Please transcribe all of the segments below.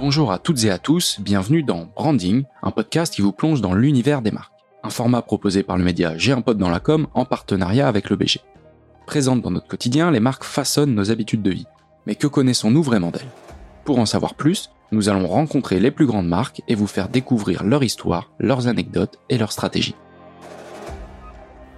Bonjour à toutes et à tous, bienvenue dans Branding, un podcast qui vous plonge dans l'univers des marques. Un format proposé par le média J'ai un pote dans la com en partenariat avec le BG. Présentes dans notre quotidien, les marques façonnent nos habitudes de vie. Mais que connaissons-nous vraiment d'elles? Pour en savoir plus, nous allons rencontrer les plus grandes marques et vous faire découvrir leur histoire, leurs anecdotes et leurs stratégies.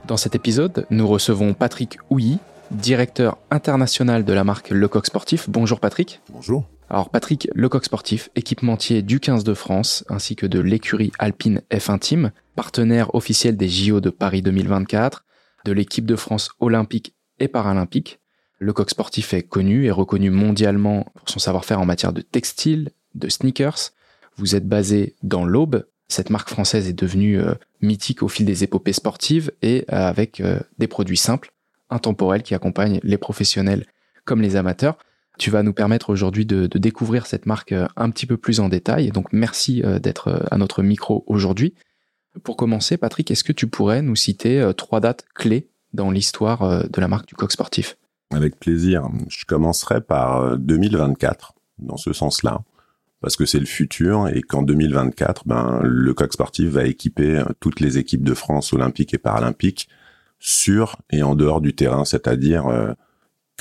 Dans cet épisode, nous recevons Patrick Houilly, directeur international de la marque Lecoq Sportif. Bonjour Patrick. Bonjour. Alors Patrick Lecoq Sportif, équipementier du 15 de France ainsi que de l'écurie Alpine F1 Team, partenaire officiel des JO de Paris 2024, de l'équipe de France olympique et paralympique. Lecoq Sportif est connu et reconnu mondialement pour son savoir-faire en matière de textile, de sneakers. Vous êtes basé dans l'Aube. Cette marque française est devenue euh, mythique au fil des épopées sportives et euh, avec euh, des produits simples, intemporels qui accompagnent les professionnels comme les amateurs. Tu vas nous permettre aujourd'hui de, découvrir cette marque un petit peu plus en détail. Donc merci d'être à notre micro aujourd'hui. Pour commencer, Patrick, est-ce que tu pourrais nous citer trois dates clés dans l'histoire de la marque du coq sportif? Avec plaisir. Je commencerai par 2024, dans ce sens-là parce que c'est le futur et qu'en 2024, ben, le coq sportif va équiper euh, toutes les équipes de France olympiques et paralympiques sur et en dehors du terrain, c'est-à-dire euh,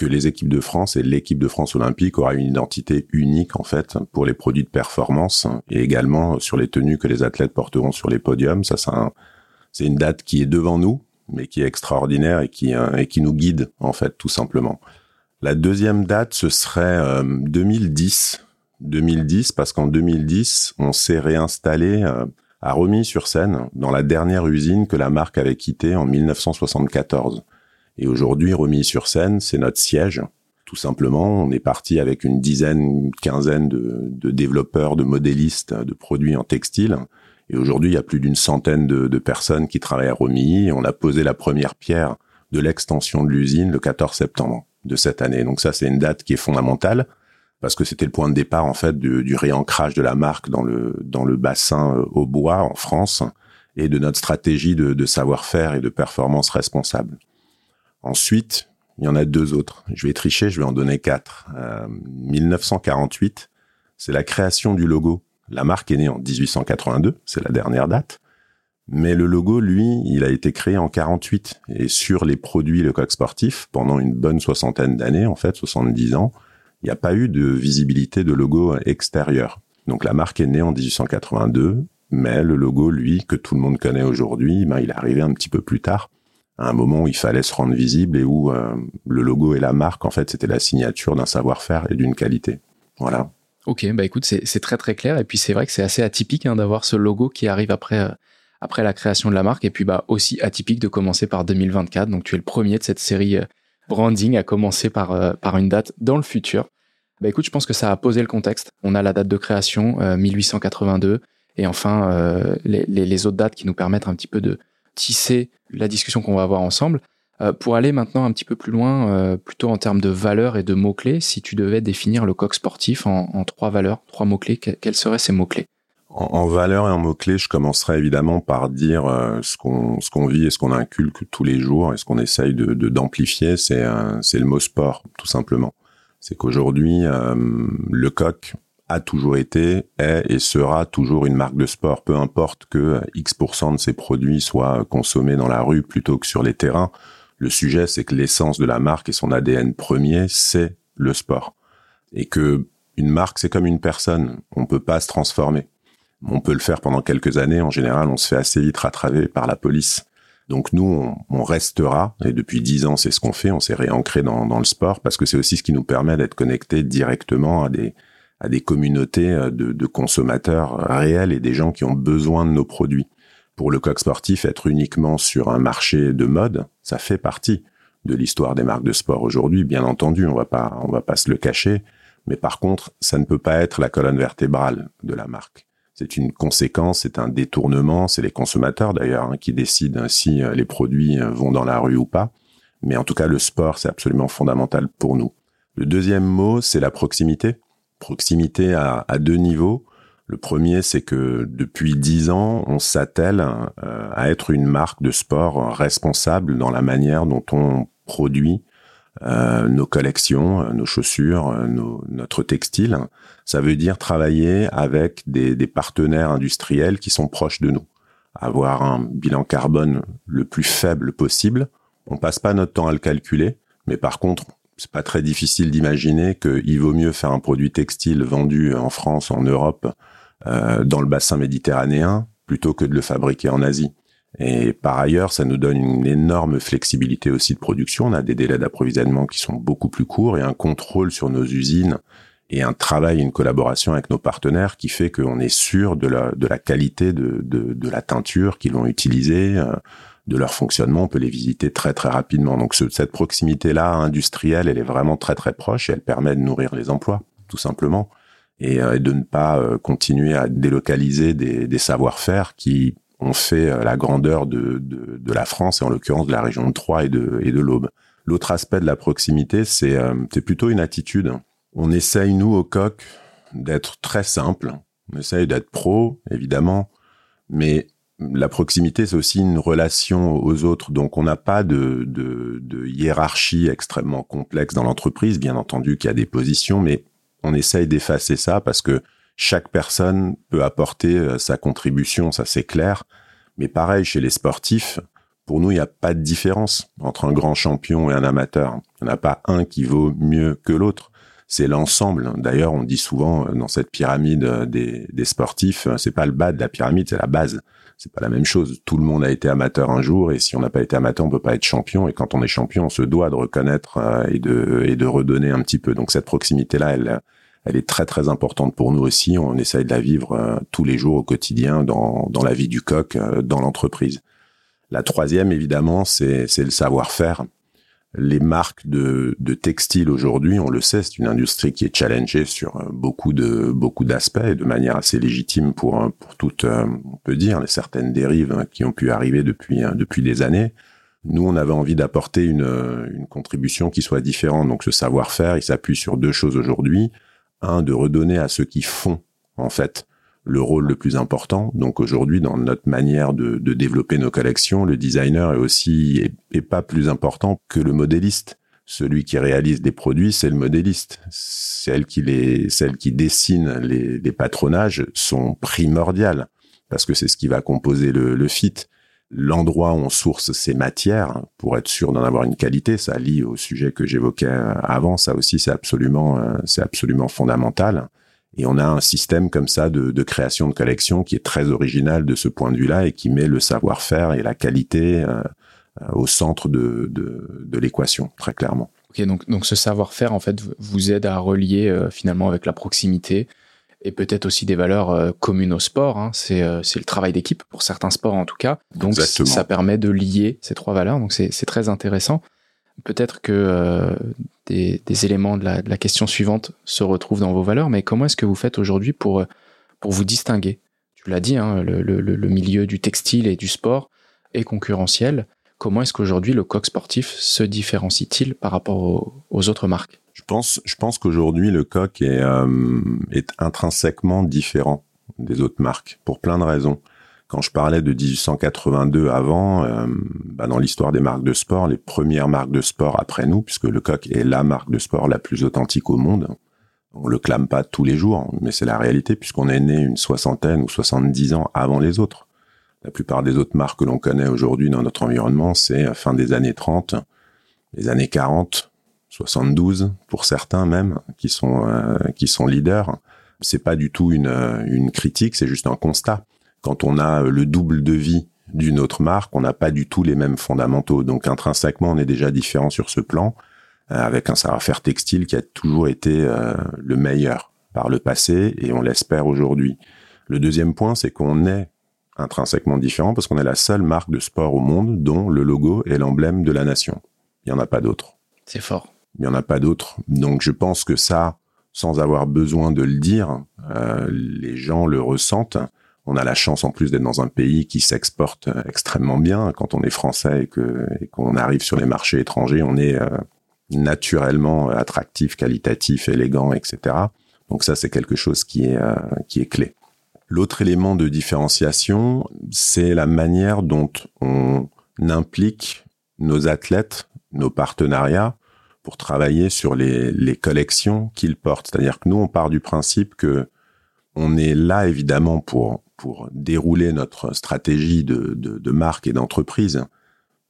que les équipes de France et l'équipe de France olympique aura une identité unique en fait pour les produits de performance et également sur les tenues que les athlètes porteront sur les podiums. Ça, c'est une date qui est devant nous, mais qui est extraordinaire et qui, euh, et qui nous guide en fait tout simplement. La deuxième date, ce serait 2010 2010 parce qu'en 2010, on s'est réinstallé euh, à Romilly-sur-Seine dans la dernière usine que la marque avait quittée en 1974. Et aujourd'hui, Romilly-sur-Seine, c'est notre siège. Tout simplement, on est parti avec une dizaine, une quinzaine de, développeurs, de modélistes de produits en textile. Et aujourd'hui, il y a plus d'une centaine de, personnes qui travaillent à Romilly. On a posé la première pierre de l'extension de l'usine le 14 septembre de cette année. Donc ça, c'est une date qui est fondamentale parce que c'était le point de départ en fait du, du, réancrage de la marque dans le dans le bassin euh, au bois en France et de notre stratégie de savoir-faire et de performance responsable. Ensuite, il y en a deux autres. Je vais tricher, je vais en donner quatre. Euh, 1948, c'est la création du logo. La marque est née en 1882, c'est la dernière date. Mais le logo, lui, il a été créé en 48 et sur les produits le coq sportif pendant une bonne soixantaine d'années, en fait, 70 ans il n'y a pas eu de visibilité de logo extérieur. Donc la marque est née en 1882, mais le logo, lui, que tout le monde connaît aujourd'hui, ben, il est arrivé un petit peu plus tard, à un moment où il fallait se rendre visible et où euh, le logo et la marque, en fait, c'était la signature d'un savoir-faire et d'une qualité. Voilà. Ok, bah écoute, c'est très très clair. Et puis c'est vrai que c'est assez atypique hein, d'avoir ce logo qui arrive après, euh, après la création de la marque. Et puis bah aussi atypique de commencer par 2024. Donc tu es le premier de cette série euh, branding a commencé par, par une date dans le futur. Bah écoute, je pense que ça a posé le contexte. On a la date de création, 1882, euh, et enfin les, autres dates qui nous permettent un petit peu de tisser la discussion qu'on va avoir ensemble. pour aller maintenant un petit peu plus loin, plutôt en termes de valeurs et de mots-clés, si tu devais définir le coq sportif en, trois valeurs, trois mots-clés, quels seraient ces mots-clés? En, en valeur et en mots-clés, je commencerai évidemment par dire euh, ce qu'on ce qu'on vit et ce qu'on inculque tous les jours et ce qu'on essaye de d'amplifier, c'est euh, c'est le mot sport, tout simplement. C'est qu'aujourd'hui, euh, le coq a toujours été, est et sera toujours une marque de sport, peu importe que X% de ses produits soient consommés dans la rue plutôt que sur les terrains. Le sujet, c'est que l'essence de la marque et son ADN premier, c'est le sport. Et que une marque, c'est comme une personne. On peut pas se transformer. On peut le faire pendant quelques années. En général, on se fait assez vite rattraper par la police. Donc nous, on, restera, et depuis dix ans, c'est ce qu'on fait, on s'est réancré dans, dans, le sport, parce que c'est aussi ce qui nous permet d'être connectés directement à des, à des communautés euh, de, de, consommateurs réels et des gens qui ont besoin de nos produits. Pour le coq sportif, être uniquement sur un marché de mode, ça fait partie de l'histoire des marques de sport aujourd'hui, bien entendu, on va pas, on va pas se le cacher, mais par contre, ça ne peut pas être la colonne vertébrale de la marque c'est une conséquence, c'est un détournement, c'est les consommateurs d'ailleurs hein, qui décident si euh, les produits euh, vont dans la rue ou pas. Mais en tout cas, le sport, c'est absolument fondamental pour nous. Le deuxième mot, c'est la proximité. Proximité à, deux niveaux. Le premier, c'est que depuis dix ans, on s'attelle euh, à être une marque de sport responsable dans la manière dont on produit euh, nos collections, euh, nos chaussures, euh, notre textile. Ça veut dire travailler avec des, des, partenaires industriels qui sont proches de nous. Avoir un bilan carbone le plus faible possible. On passe pas notre temps à le calculer, mais par contre, c'est pas très difficile d'imaginer qu'il vaut mieux faire un produit textile vendu en France, en Europe, euh, dans le bassin méditerranéen, plutôt que de le fabriquer en Asie. Et par ailleurs, ça nous donne une énorme flexibilité aussi de production. On a des délais d'approvisionnement qui sont beaucoup plus courts et un contrôle sur nos usines et un travail, une collaboration avec nos partenaires qui fait qu'on est sûr de la, de la qualité de, de, de la teinture qu'ils vont utiliser, euh, de leur fonctionnement. On peut les visiter très très rapidement. Donc cette proximité-là industrielle, elle est vraiment très très proche et elle permet de nourrir les emplois, tout simplement. Et, euh, de ne pas euh, continuer à délocaliser des, des savoir-faire qui on fait euh, la grandeur de, de, de, la France et en l'occurrence de la région de Troyes et de, et de l'Aube. L'autre aspect de la proximité, c'est euh, plutôt une attitude. On essaye, nous, au coq, d'être très simple. On essaye d'être pro, évidemment, mais la proximité, c'est aussi une relation aux autres. Donc, on n'a pas de, hiérarchie extrêmement complexe dans l'entreprise. Bien entendu qu'il y a des positions, mais on essaye d'effacer ça parce que chaque personne peut apporter euh, sa contribution, ça c'est clair. Mais pareil, chez les sportifs, pour nous, il n'y a pas de différence entre un grand champion et un amateur. Il n'y en a pas un qui vaut mieux que l'autre. C'est l'ensemble. D'ailleurs, on dit souvent euh, dans cette pyramide euh, des, des sportifs, c'est pas le bas de la pyramide, c'est la base. C'est pas la même chose. Tout le monde a été amateur un jour, et si on n'a pas été amateur, on peut pas être champion. Et quand on est champion, on se doit de reconnaître et de et de redonner un petit peu. Donc cette proximité-là, elle elle est très très importante pour nous aussi. On essaye de la vivre euh, tous les jours au quotidien dans, dans la vie du coq, euh, dans l'entreprise. La troisième, évidemment, c'est le savoir-faire. Les marques de, de textiles aujourd'hui, on le sait, c'est une industrie qui est challengée sur euh, beaucoup de beaucoup d'aspects et de manière assez légitime pour pour toutes, on peut dire, les certaines dérives hein, qui ont pu arriver depuis depuis des années. Nous, on avait envie d'apporter une, une contribution qui soit différente. Donc, ce savoir-faire, il s'appuie sur deux choses aujourd'hui un, de redonner à ceux qui font, en fait, le rôle le plus important. Donc aujourd'hui, dans notre manière de, développer nos collections, le designer est aussi est, pas plus important que le modéliste. Celui qui réalise des produits, c'est le modéliste. Celles qui les, celles qui dessinent les, les patronages sont primordiales parce que c'est ce qui va composer le, le fit l'endroit où on source ces matières pour être sûr d'en avoir une qualité. Ça lie au sujet que j'évoquais avant. Ça aussi, c'est absolument, euh, c'est absolument fondamental. Et on a un système comme ça de, de, création de collection qui est très original de ce point de vue-là et qui met le savoir-faire et la qualité euh, au centre de, de, de l'équation, très clairement. Ok, donc, donc ce savoir-faire, en fait, vous aide à relier euh, finalement avec la proximité, et peut-être aussi des valeurs euh, communes au sport. Hein. C'est euh, c'est le travail d'équipe pour certains sports en tout cas. Donc ça permet de lier ces trois valeurs. Donc c'est c'est très intéressant. Peut-être que euh, des, éléments de la, question suivante se retrouvent dans vos valeurs, mais comment est-ce que vous faites aujourd'hui pour pour vous distinguer? Tu l'as dit, hein, le milieu du textile et du sport est concurrentiel. Comment est-ce qu'aujourd'hui le coq sportif se différencie-t-il par rapport aux autres marques? Je pense, je pense qu'aujourd'hui le coq est, euh, est intrinsèquement différent des autres marques pour plein de raisons. Quand je parlais de 1882 avant, euh, bah dans l'histoire des marques de sport, les premières marques de sport après nous, puisque le coq est la marque de sport la plus authentique au monde, on le clame pas tous les jours, mais c'est la réalité puisqu'on est né une soixantaine ou soixante-dix ans avant les autres. La plupart des autres marques que l'on connaît aujourd'hui dans notre environnement, c'est fin des années 30, les années 40, 72 pour certains même qui sont euh, qui sont leaders. C'est pas du tout une une critique, c'est juste un constat. Quand on a le double de vie d'une autre marque, on n'a pas du tout les mêmes fondamentaux. Donc intrinsèquement, on est déjà différent sur ce plan, euh, avec un savoir-faire textile qui a toujours été euh, le meilleur par le passé et on l'espère aujourd'hui. Le deuxième point, c'est qu'on est intrinsèquement différent parce qu'on est la seule marque de sport au monde dont le logo est l'emblème de la nation. Il n'y en a pas d'autres. C'est fort il n'y en a pas d'autres. Donc je pense que ça, sans avoir besoin de le dire, euh, les gens le ressentent. On a la chance en plus d'être dans un pays qui s'exporte extrêmement bien. Quand on est français et que et qu'on arrive sur les marchés étrangers, on est euh, naturellement attractif, qualitatif, élégant, etc. Donc ça, c'est quelque chose qui est euh, qui est clé. L'autre élément de différenciation, c'est la manière dont on implique nos athlètes, nos partenariats pour travailler sur les, les collections qu'ils portent. C'est-à-dire que nous, on part du principe que on est là évidemment pour pour dérouler notre stratégie de, marque et d'entreprise.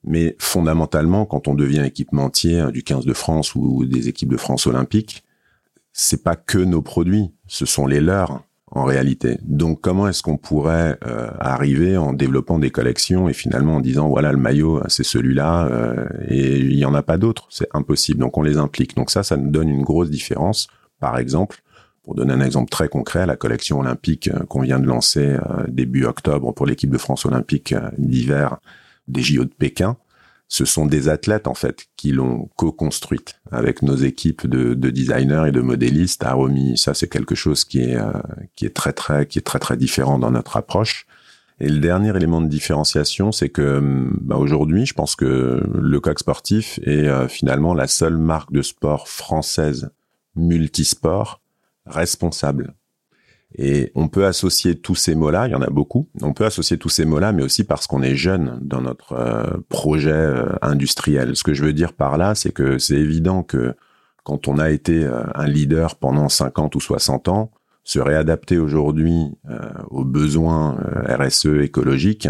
Mais fondamentalement, quand on devient équipementier du 15 de France ou des équipes de France olympiques, c'est pas que nos produits, ce sont les leurs en réalité. Donc comment est-ce qu'on pourrait euh, arriver en développant des collections et finalement en disant voilà le maillot c'est celui-là euh, et il y en a pas d'autres, c'est impossible. Donc on les implique. Donc ça ça nous donne une grosse différence. Par exemple, pour donner un exemple très concret, la collection olympique euh, qu'on vient de lancer début octobre pour l'équipe de France olympique d'hiver des JO de Pékin, ce sont des athlètes en fait qui l'ont co-construite avec nos équipes de, de, designers et de modélistes à. Ça, c'est quelque chose qui est euh, qui est très très qui est très très différent dans notre approche. Et le dernier élément de différenciation, c'est que hum, bah, aujourd'hui, je pense que le coq sportif est euh, finalement la seule marque de sport française multisport responsable et on peut associer tous ces mots-là, il y en a beaucoup, on peut associer tous ces mots-là, mais aussi parce qu'on est jeune dans notre euh, projet euh, industriel. Ce que je veux dire par là, c'est que c'est évident que quand on a été euh, un leader pendant 50 ou 60 ans, se réadapter aujourd'hui aux besoins RSE écologiques,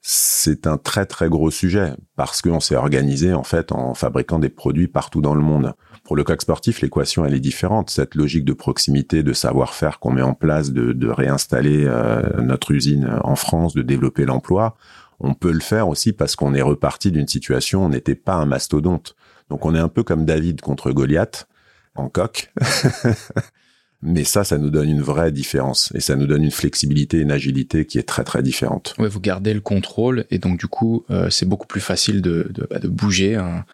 c'est un très très gros sujet parce qu'on s'est organisé en fait en fabriquant des produits partout dans le monde. Pour le coq sportif, l'équation elle est différente. Cette logique de proximité, de savoir-faire qu'on met en place, de, réinstaller euh, notre usine en France, de développer l'emploi, on peut le faire aussi parce qu'on est reparti d'une situation, on n'était pas un mastodonte. Donc on est un peu comme David contre Goliath en coq. Mais ça, ça nous donne une vraie différence et ça nous donne une flexibilité, une agilité qui est très très différente. Ouais, vous gardez le contrôle et donc du coup, euh, c'est beaucoup plus facile de, de, bah, de bouger un,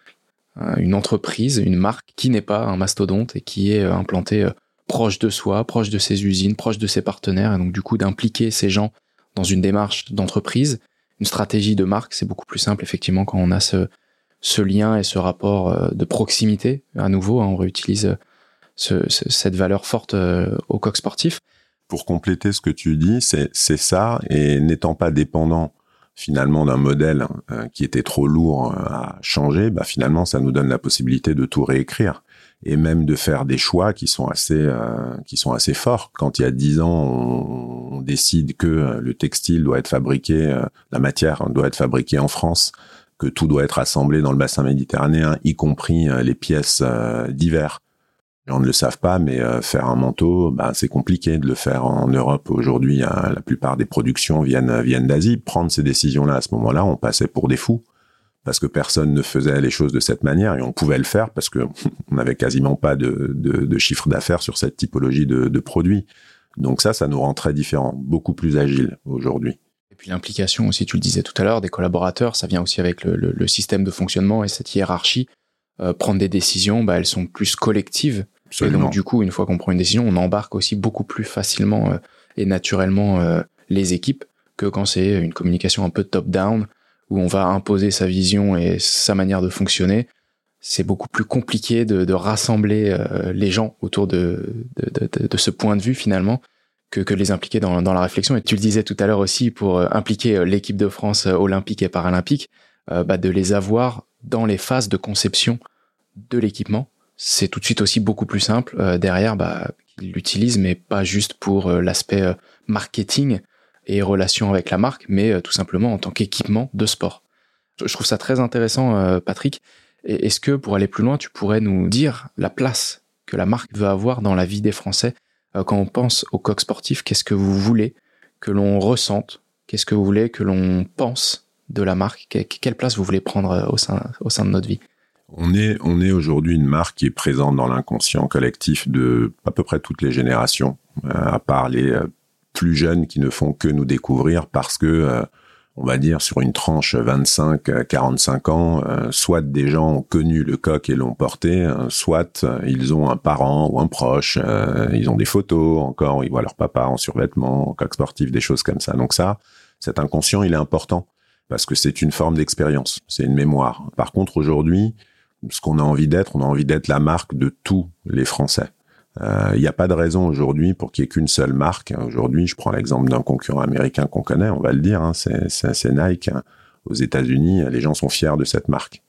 une entreprise, une marque qui n'est pas un mastodonte et qui est euh, implantée euh, proche de soi, proche de ses usines, proche de ses partenaires, et donc du coup d'impliquer ces gens dans une démarche d'entreprise, une stratégie de marque, c'est beaucoup plus simple effectivement quand on a ce, lien et ce rapport euh, de proximité. À nouveau, hein, on réutilise ce, cette valeur forte au coq sportif. Pour compléter ce que tu dis, c'est ça, et n'étant pas dépendant finalement d'un modèle euh, qui était trop lourd euh, à changer, bah finalement ça nous donne la possibilité de tout réécrire et même de faire des choix qui sont assez euh, qui sont assez forts. Quand il y a dix ans, on, décide que le textile doit être fabriqué, la matière doit être fabriquée en France, que tout doit être assemblé dans le bassin méditerranéen, y compris les pièces d'hiver on ne le savent pas, mais euh, faire un manteau, bah, c'est compliqué de le faire en Europe aujourd'hui. Hein. la plupart des productions viennent d'Asie. Prendre ces décisions-là à ce moment-là, on passait pour des fous parce que personne ne faisait les choses de cette manière et on pouvait le faire parce que on n'avait quasiment pas de, chiffre d'affaires sur cette typologie de, produits. Donc ça, ça nous rend très différents, beaucoup plus agiles aujourd'hui. Et puis l'implication aussi, tu le disais tout à l'heure, des collaborateurs, ça vient aussi avec le, le, système de fonctionnement et cette hiérarchie. Euh, prendre des décisions, bah, elles sont plus collectives et donc du coup, une fois qu'on prend une décision, on embarque aussi beaucoup plus facilement euh, et naturellement euh, les équipes que quand c'est une communication un peu top-down où on va imposer sa vision et sa manière de fonctionner. C'est beaucoup plus compliqué de, de rassembler euh, les gens autour de, de, de, de, ce point de vue finalement que, que les impliquer dans, dans la réflexion. Et tu le disais tout à l'heure aussi pour impliquer l'équipe de France olympique et paralympique, bah, de les avoir dans les phases de conception de l'équipement c'est tout de suite aussi beaucoup plus simple euh, derrière bah, qu'ils l'utilisent, mais pas juste pour euh, l'aspect euh, marketing et relation avec la marque, mais tout simplement en tant qu'équipement de sport. Je trouve ça très intéressant, Patrick. Est-ce que pour aller plus loin, tu pourrais nous dire la place que la marque veut avoir dans la vie des Français? Quand on pense au coq sportif Qu'est-ce que vous voulez que l'on ressente? Qu'est-ce que vous voulez que l'on pense de la marque? Quelle place vous voulez prendre au sein, au sein de notre vie? On est, on est aujourd'hui une marque qui est présente dans l'inconscient collectif de à peu près toutes les générations, euh, à part les euh, plus jeunes qui ne font que nous découvrir parce que, euh, on va dire, sur une tranche 25-45 ans, soit des gens ont connu le coq et l'ont porté, soit ils ont un parent ou un proche, ils ont des photos encore, ils voient leur papa en survêtement, en coq sportif, des choses comme ça. Donc ça, cet inconscient, il est important parce que c'est une forme d'expérience, c'est une mémoire. Par contre, aujourd'hui, ce qu'on a envie d'être, on a envie d'être la marque de tous les Français. Euh, il n'y a pas de raison aujourd'hui pour qu'il n'y ait qu'une seule marque. Aujourd'hui, je prends l'exemple d'un concurrent américain qu'on connaît, on va le dire, hein, c'est Nike. Aux États-Unis, les gens sont fiers de cette marque.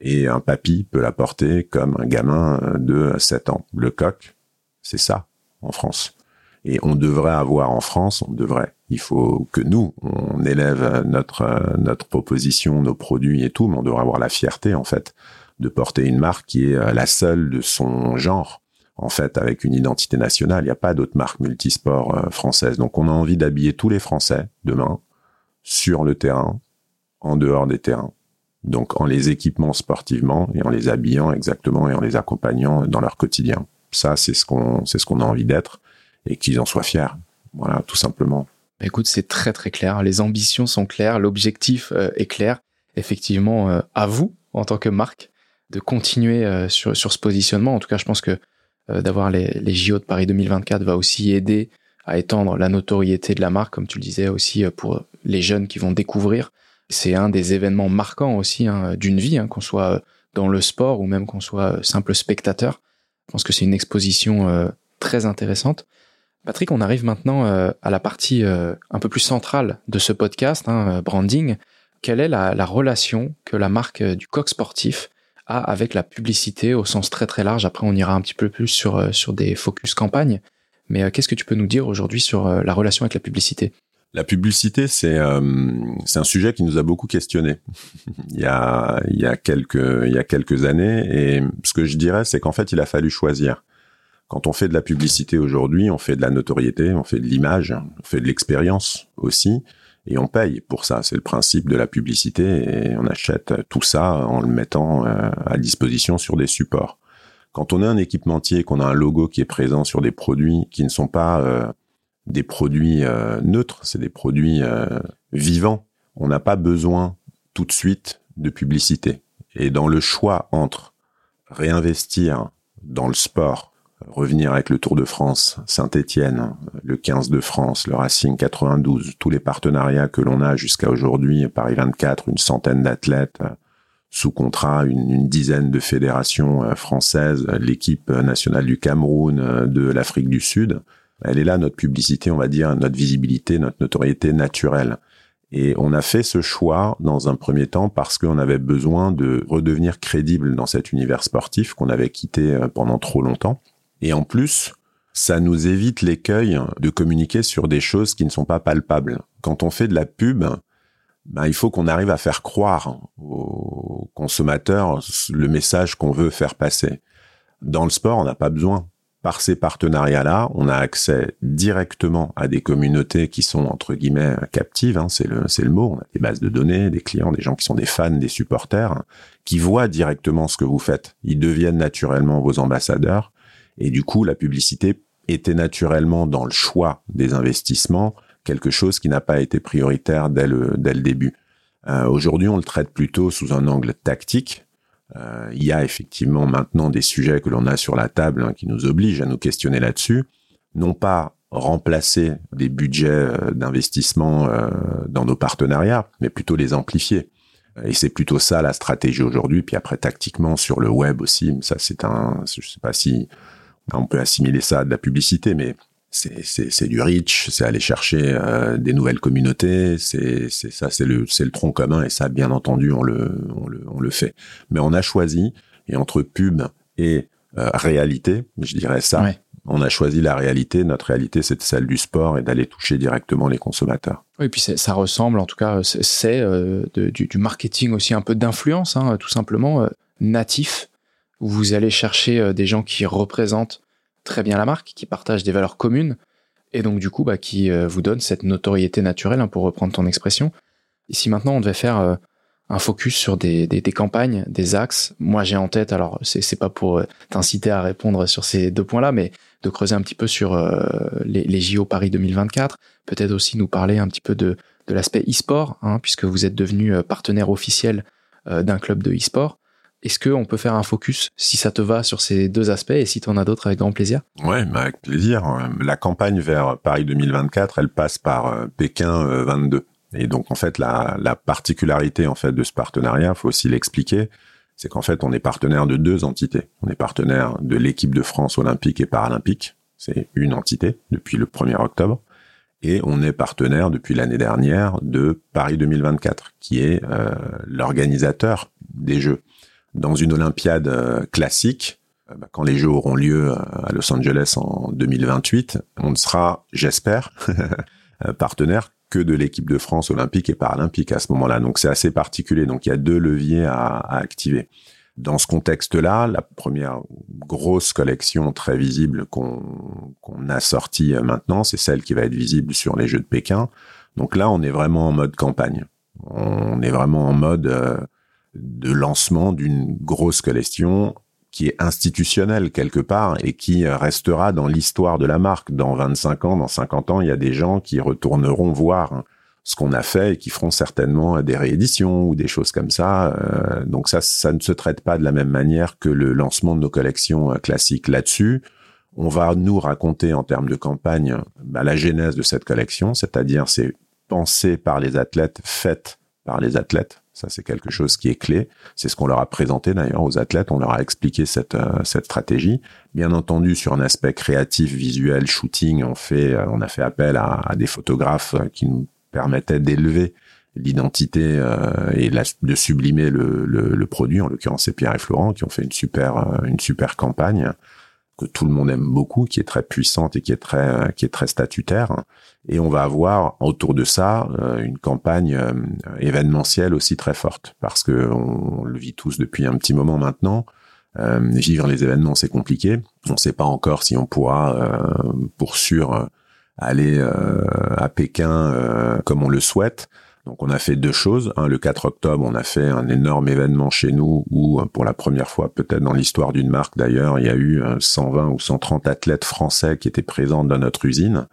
Et un papy peut la porter comme un gamin de 7 ans. Le coq, c'est ça en France. Et on devrait avoir en France, on devrait. Il faut que nous, on élève notre notre proposition, nos produits et tout, mais on devrait avoir la fierté en fait de porter une marque qui est la seule de son genre en fait, avec une identité nationale. Il n'y a pas d'autres marques multisports euh, françaises. Donc, on a envie d'habiller tous les Français demain sur le terrain, en dehors des terrains. Donc, en les équipant sportivement et en les habillant exactement et en les accompagnant dans leur quotidien. Ça, c'est ce qu'on, c'est ce qu'on a envie d'être et qu'ils en soient fiers. Voilà, tout simplement. Bah, écoute, c'est très très clair. Les ambitions sont claires, l'objectif euh, est clair. Effectivement, euh, à vous en tant que marque de continuer sur sur ce positionnement. En tout cas, je pense que euh, d'avoir les, les JO de Paris 2024 va aussi aider à étendre la notoriété de la marque, comme tu le disais aussi euh, pour les jeunes qui vont découvrir. C'est un des événements marquants aussi hein, d'une vie, hein, qu'on soit dans le sport ou même qu'on soit simple spectateur. Je pense que c'est une exposition euh, très intéressante. Patrick, on arrive maintenant à la partie un peu plus centrale de ce podcast, hein, branding. Quelle est la, relation que la marque du coq sportif avec la publicité au sens très très large. Après, on ira un petit peu plus sur, euh, sur des focus campagne. Mais euh, qu'est-ce que tu peux nous dire aujourd'hui sur euh, la relation avec la publicité? La publicité, c'est c'est un sujet qui nous a beaucoup questionné il y a il y a quelques il y a quelques années et ce que je dirais c'est qu'en fait il a fallu choisir. Quand on fait de la publicité aujourd'hui, on fait de la notoriété, on fait de l'image, on fait de l'expérience aussi et on paye pour ça. C'est le principe de la publicité et on achète tout ça en le mettant euh, à disposition sur des supports. Quand on a un équipementier, qu'on a un logo qui est présent sur des produits qui ne sont pas euh, des produits euh, neutres, c'est des produits vivants, on n'a pas besoin tout de suite de publicité. Et dans le choix entre réinvestir dans le sport revenir avec le Tour de France, Saint-Étienne, le 15 de France, le Racing 92, tous les partenariats que l'on a jusqu'à aujourd'hui, Paris 24, une centaine d'athlètes euh, sous contrat, une, dizaine de fédérations euh, françaises, l'équipe nationale du Cameroun, euh, de l'Afrique du Sud. Elle est là, notre publicité, on va dire, notre visibilité, notre notoriété naturelle. Et on a fait ce choix dans un premier temps parce qu'on avait besoin de redevenir crédible dans cet univers sportif qu'on avait quitté pendant trop longtemps. Et en plus, ça nous évite l'écueil de communiquer sur des choses qui ne sont pas palpables. Quand on fait de la pub, ben, il faut qu'on arrive à faire croire aux consommateurs le message qu'on veut faire passer. Dans le sport, on n'a pas besoin. Par ces partenariats-là, on a accès directement à des communautés qui sont entre guillemets captives, hein, c'est le le mot. On a des bases de données, des clients, des gens qui sont des fans, des supporters, qui voient directement ce que vous faites. Ils deviennent naturellement vos ambassadeurs et du coup, la publicité était naturellement dans le choix des investissements quelque chose qui n'a pas été prioritaire dès le, dès le début. Euh, Aujourd'hui, on le traite plutôt sous un angle tactique. Euh, il y a effectivement maintenant des sujets que l'on a sur la table hein, qui nous obligent à nous questionner là-dessus. Non pas remplacer des budgets euh, d'investissement dans nos partenariats, mais plutôt les amplifier. Et c'est plutôt ça la stratégie aujourd'hui. Puis après, tactiquement, sur le web aussi, ça c'est un, je sais pas si on peut assimiler ça à de la publicité, mais c'est du reach, c'est aller chercher euh, des nouvelles communautés, c'est ça, c'est le le tronc commun et ça, bien entendu, on le on le on le fait. Mais on a choisi et entre pub et euh, réalité, je dirais ça. On a choisi la réalité. Notre réalité, c'est celle du sport et d'aller toucher directement les consommateurs. Oui, et puis ça ressemble, en tout cas, c'est euh, du, du, marketing aussi un peu d'influence, hein, tout simplement natif vous allez chercher euh, des gens qui représentent très bien la marque, qui partagent des valeurs communes, et donc du coup, bah, qui euh, vous donnent cette notoriété naturelle, hein, pour reprendre ton expression. Et si maintenant on devait faire euh, un focus sur des, campagnes, des axes, moi j'ai en tête, alors c'est, pas pour t'inciter à répondre sur ces deux points-là, mais de creuser un petit peu sur les, JO Paris 2024, peut-être aussi nous parler un petit peu de, de l'aspect e-sport, hein, puisque vous êtes devenu partenaire officiel d'un club de e-sport. Est-ce qu'on peut faire un focus, si ça te va, sur ces deux aspects et si tu en as d'autres, avec grand plaisir? Ouais, bah, avec plaisir. La campagne vers Paris 2024, elle passe par euh, Pékin 22. Euh, et donc, en fait, la, la particularité en fait de ce partenariat, faut aussi l'expliquer, c'est qu'en fait, on est partenaire de deux entités. On est partenaire de l'équipe de France olympique et paralympique. C'est une entité depuis le 1er octobre. Et on est partenaire depuis l'année dernière de Paris 2024, qui est euh, l'organisateur des Jeux. Dans une Olympiade classique, bah, quand les Jeux auront lieu à Los Angeles en 2028, on ne sera, j'espère, partenaire que de l'équipe de France olympique et paralympique à ce moment-là. Donc c'est assez particulier. Donc il y a deux leviers à, activer. Dans ce contexte-là, la première grosse collection très visible qu'on a sortie euh, maintenant, c'est celle qui va être visible sur les Jeux de Pékin. Donc là, on est vraiment en mode campagne. On est vraiment en mode euh, de lancement d'une grosse collection qui est institutionnelle quelque part et qui restera dans l'histoire de la marque. Dans 25 ans, dans 50 ans, il y a des gens qui retourneront voir ce qu'on a fait et qui feront certainement des rééditions ou des choses comme ça. Euh, donc ça, ça ne se traite pas de la même manière que le lancement de nos collections euh, classiques là-dessus. On va nous raconter en termes de campagne bah, la genèse de cette collection, c'est-à-dire c'est pensé par les athlètes, fait par les athlètes. Ça, c'est quelque chose qui est clé. C'est ce qu'on leur a présenté d'ailleurs aux athlètes. On leur a expliqué cette, euh, cette stratégie. Bien entendu, sur un aspect créatif, visuel, shooting, on fait, on a fait appel à, des photographes qui nous permettait d'élever l'identité euh, et de sublimer le, le, produit. En l'occurrence, c'est Pierre et Florent qui ont fait une super euh, une super campagne que tout le monde aime beaucoup, qui est très puissante et qui est très qui est très statutaire. Et on va avoir autour de ça euh, une campagne événementielle aussi très forte parce que on, le vit tous depuis un petit moment maintenant. vivre les événements, c'est compliqué. On ne sait pas encore si on pourra, pour sûr, aller euh, à Pékin euh, comme on le souhaite. Donc on a fait deux choses. Le 4 octobre, on a fait un énorme événement chez nous où, pour la première fois peut-être dans l'histoire d'une marque d'ailleurs, il y a eu 120 ou 130 athlètes français qui étaient présents dans notre usine.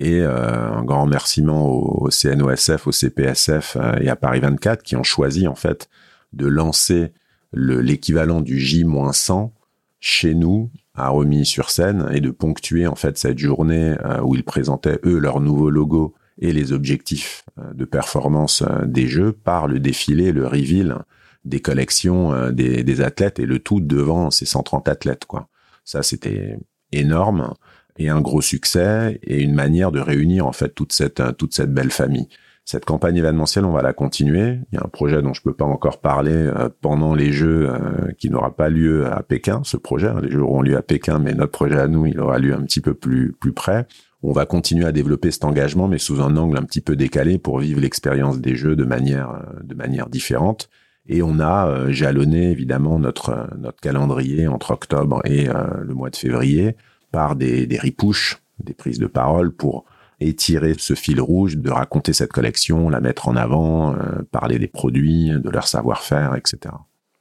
Et euh, un grand remerciement au, CNOSF, au CPSF et à Paris 24 qui ont choisi en fait de lancer l'équivalent du J-100 chez nous a remis sur scène et de ponctuer en fait cette journée euh, où ils présentaient eux leur nouveau logo et les objectifs euh, de performance euh, des jeux par le défilé, le reveal des collections des, des, athlètes et le tout devant ces 130 athlètes quoi. Ça c'était énorme et un gros succès et une manière de réunir en fait toute cette toute cette belle famille. Cette campagne événementielle, on va la continuer. Il y a un projet dont je peux pas encore parler euh, pendant les Jeux euh, qui n'aura pas lieu à Pékin. Ce projet, hein. les Jeux auront lieu à Pékin, mais notre projet à nous, il aura lieu un petit peu plus plus près. On va continuer à développer cet engagement, mais sous un angle un petit peu décalé pour vivre l'expérience des Jeux de manière euh, de manière différente. Et on a jalonné évidemment notre notre calendrier entre octobre et le mois de février par des des ripouches, des prises de parole pour étirer ce fil rouge de raconter cette collection, la mettre en avant, euh, parler des produits, de leur savoir-faire, etc.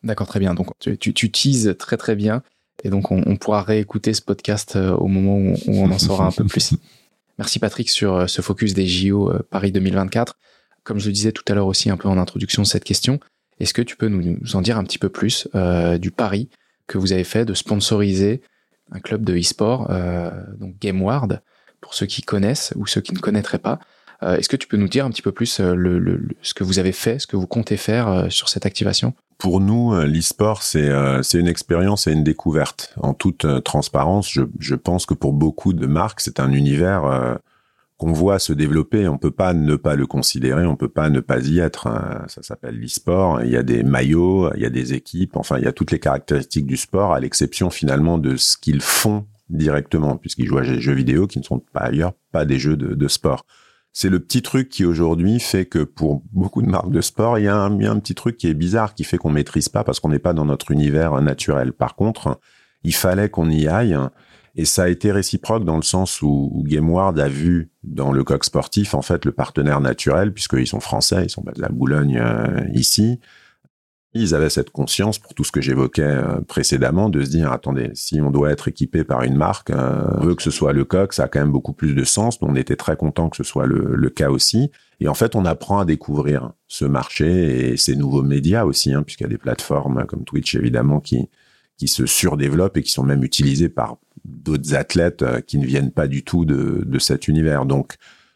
D'accord, très bien. Donc tu, tu, tu teases très très bien. Et donc on, on pourra réécouter ce podcast euh, au moment où, on en saura un peu plus. Merci Patrick sur euh, ce focus des JO Paris 2024. Comme je le disais tout à l'heure aussi un peu en introduction de cette question, est-ce que tu peux nous, en dire un petit peu plus euh, du pari que vous avez fait de sponsoriser un club de e-sport, euh, donc GameWard, pour ceux qui connaissent ou ceux qui ne connaîtraient pas. Euh, est-ce que tu peux nous dire un petit peu plus euh, ce que vous avez fait, ce que vous comptez faire euh, sur cette activation? Pour nous, l'e-sport, c'est une expérience et une découverte. En toute transparence, je, je pense que pour beaucoup de marques, c'est un univers qu'on voit se développer. On peut pas ne pas le considérer, on peut pas ne pas y être. Hein. Ça s'appelle l'e-sport. Il y a des maillots, il y a des équipes. Enfin, il y a toutes les caractéristiques du sport, à l'exception finalement de ce qu'ils font directement, puisqu'ils jouent à des jeux vidéo qui ne sont pas ailleurs pas des jeux de, sport. C'est le petit truc qui aujourd'hui fait que pour beaucoup de marques de sport, il y, a un, petit truc qui est bizarre, qui fait qu'on maîtrise pas parce qu'on n'est pas dans notre univers naturel. Par contre, il fallait qu'on y aille. Et ça a été réciproque dans le sens où, où GameWard a vu dans le coq sportif en fait le partenaire naturel puisqu'ils sont français, ils sont de la Boulogne euh, ici. Ils avaient cette conscience, pour tout ce que j'évoquais euh, précédemment, de se dire, attendez, si on doit être équipé par une marque, euh, on veut que ce soit le coq, ça a quand même beaucoup plus de sens. On était très content que ce soit le, le, cas aussi. Et en fait, on apprend à découvrir ce marché et ces nouveaux médias aussi, hein, puisqu'il y a des plateformes comme Twitch, évidemment, qui, qui se surdéveloppent et qui sont même utilisées par d'autres athlètes euh, qui ne viennent pas du tout de, de cet univers. Donc,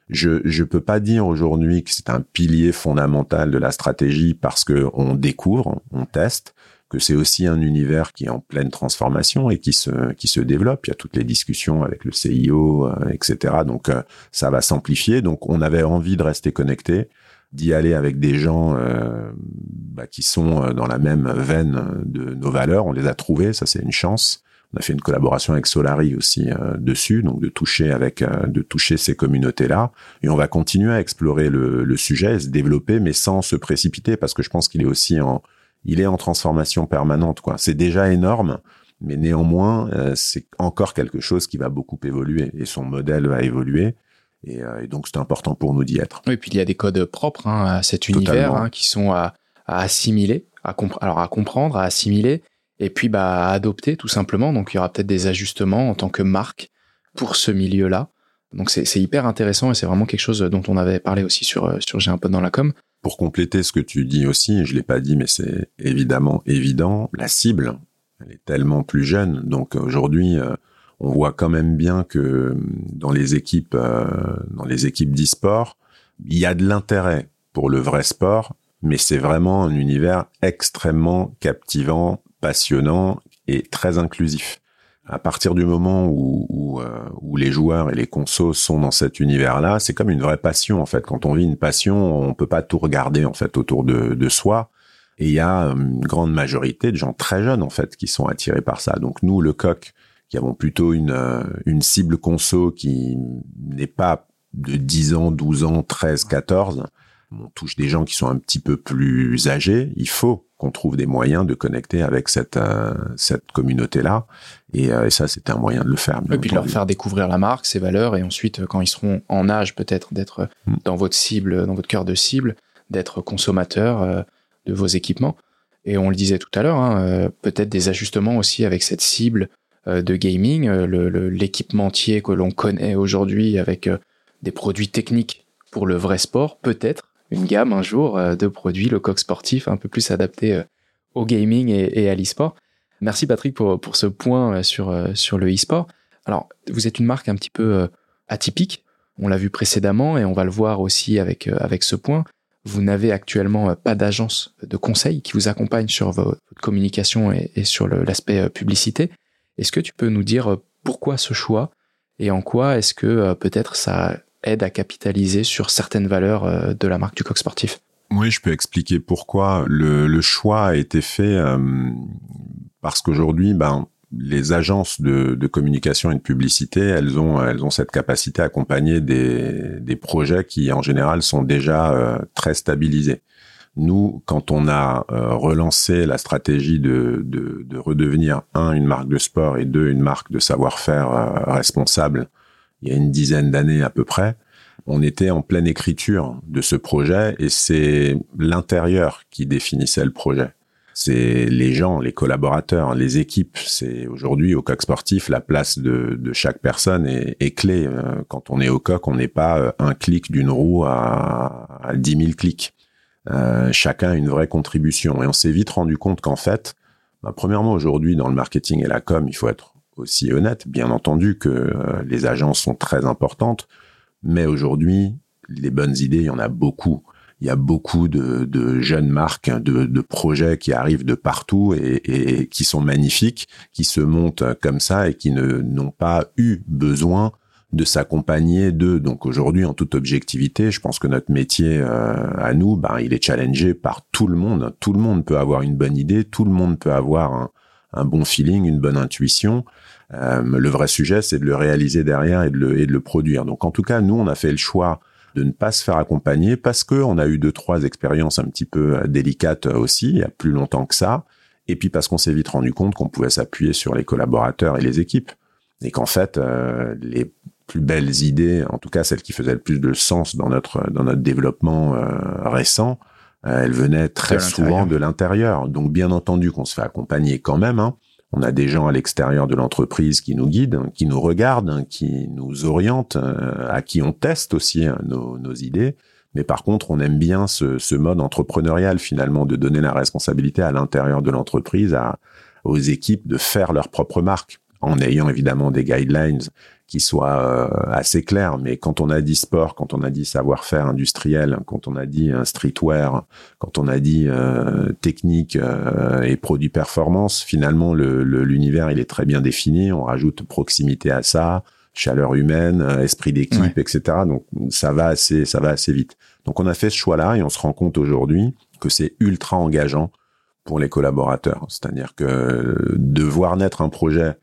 je je peux pas dire aujourd'hui que c'est un pilier fondamental de la stratégie parce que on découvre, on teste, que c'est aussi un univers qui est en pleine transformation et qui se qui se développe. Il y a toutes les discussions avec le CIO, euh, etc. Donc euh, ça va s'amplifier. Donc on avait envie de rester connecté. d'y aller avec des gens euh, bah, qui sont dans la même veine de nos valeurs. On les a trouvés, ça c'est une chance. On a fait une collaboration avec Solari aussi dessus, donc de toucher avec de toucher ces communautés-là. Et on va continuer à explorer le, le sujet, se développer, mais sans se précipiter, parce que je pense qu'il est aussi en il est en transformation permanente. quoi. C'est déjà énorme, mais néanmoins, euh, c'est encore quelque chose qui va beaucoup évoluer et son modèle va évoluer. Et, euh, donc, c'est important pour nous d'y être. Oui, et puis il y a des codes propres hein, à cet univers hein, qui sont à, assimiler, à alors à comprendre, à assimiler, et puis bah, à adopter tout simplement. Donc, il y aura peut-être des ajustements en tant que marque pour ce milieu-là. Donc, c'est hyper intéressant et c'est vraiment quelque chose dont on avait parlé aussi sur, euh, sur J'ai un dans la com pour compléter ce que tu dis aussi, je l'ai pas dit, mais c'est évidemment évident, la cible, elle est tellement plus jeune. Donc aujourd'hui, euh, on voit quand même bien que dans les équipes, euh, dans les équipes d'e-sport, il y a de l'intérêt pour le vrai sport, mais c'est vraiment un univers extrêmement captivant, passionnant et très inclusif à partir du moment où, où, euh, où, les joueurs et les consos sont dans cet univers-là, c'est comme une vraie passion en fait. Quand on vit une passion, on peut pas tout regarder en fait autour de, de soi. Et il y a euh, une grande majorité de gens très jeunes en fait qui sont attirés par ça. Donc nous, le coq, qui avons plutôt une, euh, une cible conso qui n'est pas de 10 ans, 12 ans, 13, 14, on touche des gens qui sont un petit peu plus âgés. Il faut qu'on trouve des moyens de connecter avec cette euh, cette communauté là euh, et, ça c'était un moyen de le faire et puis de leur faire découvrir la marque ses valeurs et ensuite euh, quand ils seront en âge peut-être d'être mm. dans votre cible dans votre cœur de cible d'être consommateur de vos équipements. Et on le disait tout à l'heure hein, peut-être des ajustements aussi avec cette cible de gaming l'équipementier que l'on connaît aujourd'hui avec des produits techniques pour le vrai sport peut-être une gamme un jour euh, de produits, le coq sportif, un peu plus adapté euh, au gaming et, à l'e-sport. Merci Patrick pour, pour ce point euh, sur, sur le e-sport. Alors, vous êtes une marque un petit peu atypique. On l'a vu précédemment et on va le voir aussi avec, avec ce point. Vous n'avez actuellement pas d'agence de conseil qui vous accompagne sur votre communication et, et sur l'aspect publicité. Est-ce que tu peux nous dire pourquoi ce choix et en quoi est-ce que peut-être ça aide à capitaliser sur certaines valeurs euh, de la marque du coq sportif. Oui, je peux expliquer pourquoi le, choix a été fait euh, parce qu'aujourd'hui, ben, les agences de, communication et de publicité, elles ont, elles ont cette capacité à accompagner des, des projets qui, en général, sont déjà euh, très stabilisés. Nous, quand on a relancé la stratégie de, de, de, redevenir un une marque de sport et deux une marque de savoir-faire responsable il y a une dizaine d'années à peu près, on était en pleine écriture de ce projet et c'est l'intérieur qui définissait le projet. C'est les gens, les collaborateurs, les équipes. C'est aujourd'hui au coq sportif, la place de, chaque personne est, clé. Euh, quand on est au coq, on n'est pas euh, un clic d'une roue à, à 10 000 clics. Euh, chacun a une vraie contribution. Et on s'est vite rendu compte qu'en fait, bah, premièrement aujourd'hui dans le marketing et la com, il faut être aussi honnête. Bien entendu que euh, les agences sont très importantes, mais aujourd'hui, les bonnes idées, il y en a beaucoup. Il y a beaucoup de, jeunes marques, de, projets qui arrivent de partout et, qui sont magnifiques, qui se montent comme ça et qui n'ont pas eu besoin de s'accompagner d'eux. Donc aujourd'hui, en toute objectivité, je pense que notre métier euh, à nous, ben, il est challengé par tout le monde. Tout le monde peut avoir une bonne idée, tout le monde peut avoir un bon feeling, une bonne intuition. Euh, le vrai sujet, c'est de le réaliser derrière et de le, et de le produire. Donc, en tout cas, nous, on a fait le choix de ne pas se faire accompagner parce que on a eu deux trois expériences un petit peu euh, délicates aussi il y a plus longtemps que ça. Et puis parce qu'on s'est vite rendu compte qu'on pouvait s'appuyer sur les collaborateurs et les équipes. Et qu'en fait euh, les plus belles idées en tout cas celles qui faisaient le plus de sens dans notre dans notre développement récent elles venaient très souvent de l'intérieur. Donc bien entendu qu'on se fait accompagner quand même hein, on a des gens à l'extérieur de l'entreprise qui nous guident, qui nous regardent, qui nous orientent, euh, à qui on teste aussi hein, nos, idées. Mais par contre, on aime bien ce, mode entrepreneurial finalement de donner la responsabilité à l'intérieur de l'entreprise aux équipes de faire leur propre marque en ayant évidemment des guidelines qui soit euh, assez clair. Mais quand on a dit sport, quand on a dit savoir-faire industriel, quand on a dit un streetwear, quand on a dit euh, technique euh, et produit performance, finalement l'univers il est très bien défini. On rajoute proximité à ça, chaleur humaine, esprit d'équipe, etc. Donc ça va assez, ça va assez vite. Donc on a fait ce choix-là et on se rend compte aujourd'hui que c'est ultra engageant pour les collaborateurs. C'est-à-dire que de voir naître un projet euh,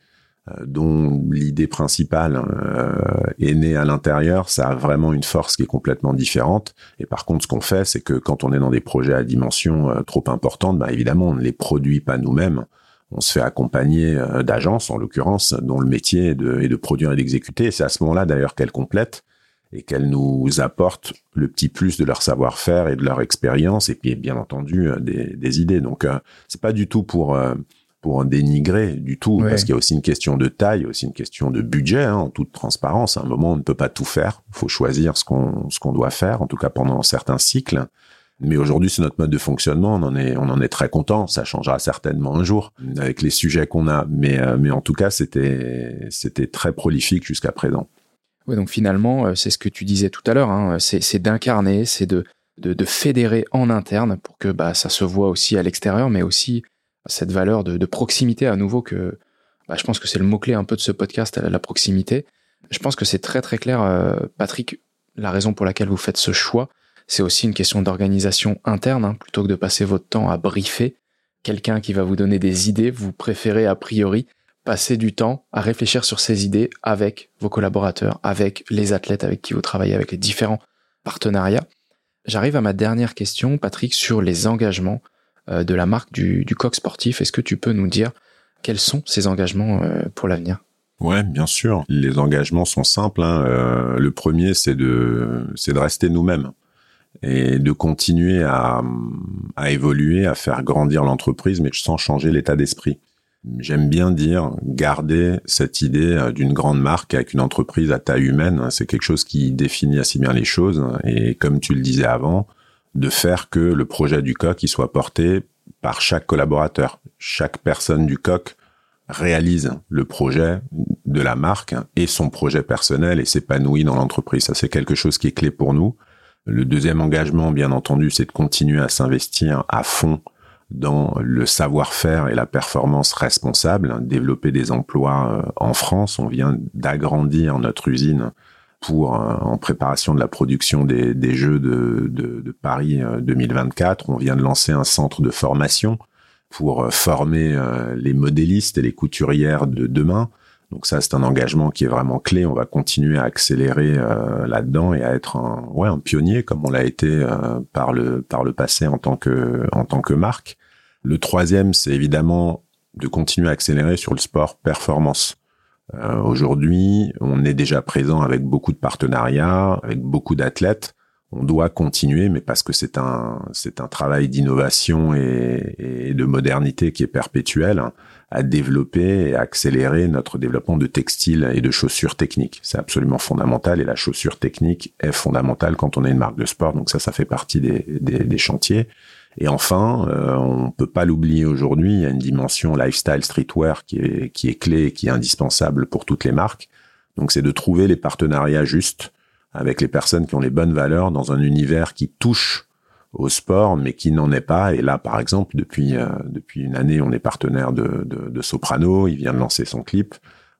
dont l'idée principale euh, est née à l'intérieur, ça a vraiment une force qui est complètement différente. Et par contre, ce qu'on fait, c'est que quand on est dans des projets à dimension euh, trop importante, bah, évidemment, on ne les produit pas nous-mêmes. On se fait accompagner d'agences, en l'occurrence, dont le métier est de, est de produire et d'exécuter. c'est à ce moment-là, d'ailleurs, qu'elles complètent et qu'elles nous apportent le petit plus de leur savoir-faire et de leur expérience, et puis bien entendu des, des idées. Donc, c'est pas du tout pour pour en dénigrer du tout, parce qu'il y a aussi une question de taille, aussi une question de budget, hein, en toute transparence. À un moment, on ne peut pas tout faire. Il faut choisir ce qu'on ce qu'on doit faire, en tout cas pendant certains cycles. Mais aujourd'hui, c'est notre mode de fonctionnement. On en est on en est très content. Ça changera certainement un jour avec les sujets qu'on a. Mais euh, mais en tout cas, c'était c'était très prolifique jusqu'à présent. Oui, donc finalement, euh, c'est ce que tu disais tout à l'heure. Hein, c'est d'incarner, c'est de, de, de fédérer en interne pour que bah ça se voit aussi à l'extérieur, mais aussi cette valeur de, proximité à nouveau que bah, je pense que c'est le mot-clé un peu de ce podcast, la proximité. Je pense que c'est très très clair, euh, Patrick, la raison pour laquelle vous faites ce choix, c'est aussi une question d'organisation interne, hein, plutôt que de passer votre temps à briefer quelqu'un qui va vous donner des idées, vous préférez a priori passer du temps à réfléchir sur ces idées avec vos collaborateurs, avec les athlètes avec qui vous travaillez, avec les différents partenariats. J'arrive à ma dernière question, Patrick, sur les engagements de la marque du, du coq sportif. Est-ce que tu peux nous dire quels sont ces engagements euh, pour l'avenir? Ouais, bien sûr. Les engagements sont simples. Hein. Euh, le premier, c'est de, c'est de rester nous-mêmes et de continuer à, à évoluer, à faire grandir l'entreprise, mais sans changer l'état d'esprit. J'aime bien dire garder cette idée d'une grande marque avec une entreprise à taille humaine. C'est quelque chose qui définit assez bien les choses. Et comme tu le disais avant, de faire que le projet du coq il soit porté par chaque collaborateur. Chaque personne du coq réalise le projet de la marque et son projet personnel et s'épanouit dans l'entreprise. Ça, c'est quelque chose qui est clé pour nous. Le deuxième engagement, bien entendu, c'est de continuer à s'investir à fond dans le savoir-faire et la performance responsable, développer des emplois euh, en France. On vient d'agrandir notre usine pour euh, en préparation de la production des, des Jeux de, de, de, Paris 2024. Euh, On vient de lancer un centre de formation pour euh, former les modélistes et les couturières de demain. Donc ça, c'est un engagement qui est vraiment clé. On va continuer à accélérer là-dedans et à être un, ouais, un pionnier comme on l'a été par le par le passé en tant que en tant que marque. Le troisième, c'est évidemment de continuer à accélérer sur le sport performance. Euh, aujourd'hui, on est déjà présent avec beaucoup de partenariats, avec beaucoup d'athlètes. On doit continuer, mais parce que c'est un c'est un travail d'innovation et, et, de modernité qui est perpétuel, à développer et accélérer notre développement de textiles et de chaussures techniques. C'est absolument fondamental et la chaussure technique est fondamentale quand on est une marque de sport. Donc ça, ça fait partie des, des, des chantiers. Et enfin, euh, on peut pas l'oublier aujourd'hui, il y a une dimension lifestyle streetwear qui est, qui est clé et qui est indispensable pour toutes les marques. Donc c'est de trouver les partenariats justes avec les personnes qui ont les bonnes valeurs dans un univers qui touche au sport, mais qui n'en est pas. Et là, par exemple, depuis euh, depuis une année, on est partenaire de, de, de, Soprano. Il vient de lancer son clip.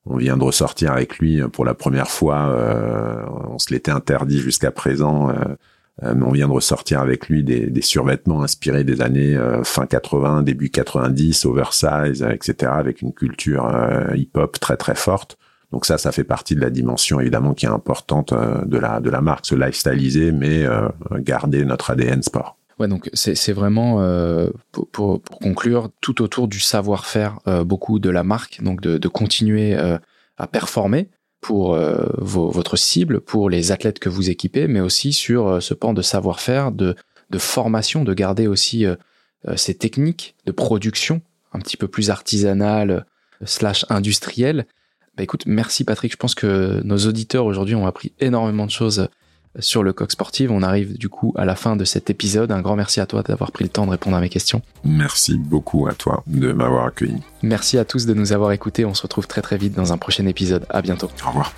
On vient de ressortir avec lui pour la première fois. Euh, on se l'était interdit jusqu'à présent. Euh, euh, on vient de ressortir avec lui des, survêtements inspirés des années euh, fin 80, début 90, oversize, etc., avec une culture euh, hip-hop très très forte. Donc ça, ça fait partie de la dimension évidemment qui est importante de la marque, se lifestyleiser, mais garder notre ADN sport. Ouais, donc c'est vraiment pour, conclure tout autour du savoir-faire beaucoup de la marque, donc de continuer à performer, pour euh, votre cible, pour les athlètes que vous équipez, mais aussi sur euh, ce pan de savoir-faire, de, de formation, de garder aussi euh, ces techniques de production un petit peu plus artisanales slash industrielles. Bah écoute, merci Patrick, je pense que nos auditeurs aujourd'hui ont appris énormément de choses sur le coq sportif. On arrive du coup à la fin de cet épisode. Un grand merci à toi d'avoir pris le temps de répondre à mes questions. Merci beaucoup à toi de m'avoir accueilli. Merci à tous de nous avoir écoutés. On se retrouve très très vite dans un prochain épisode. À bientôt. Au revoir.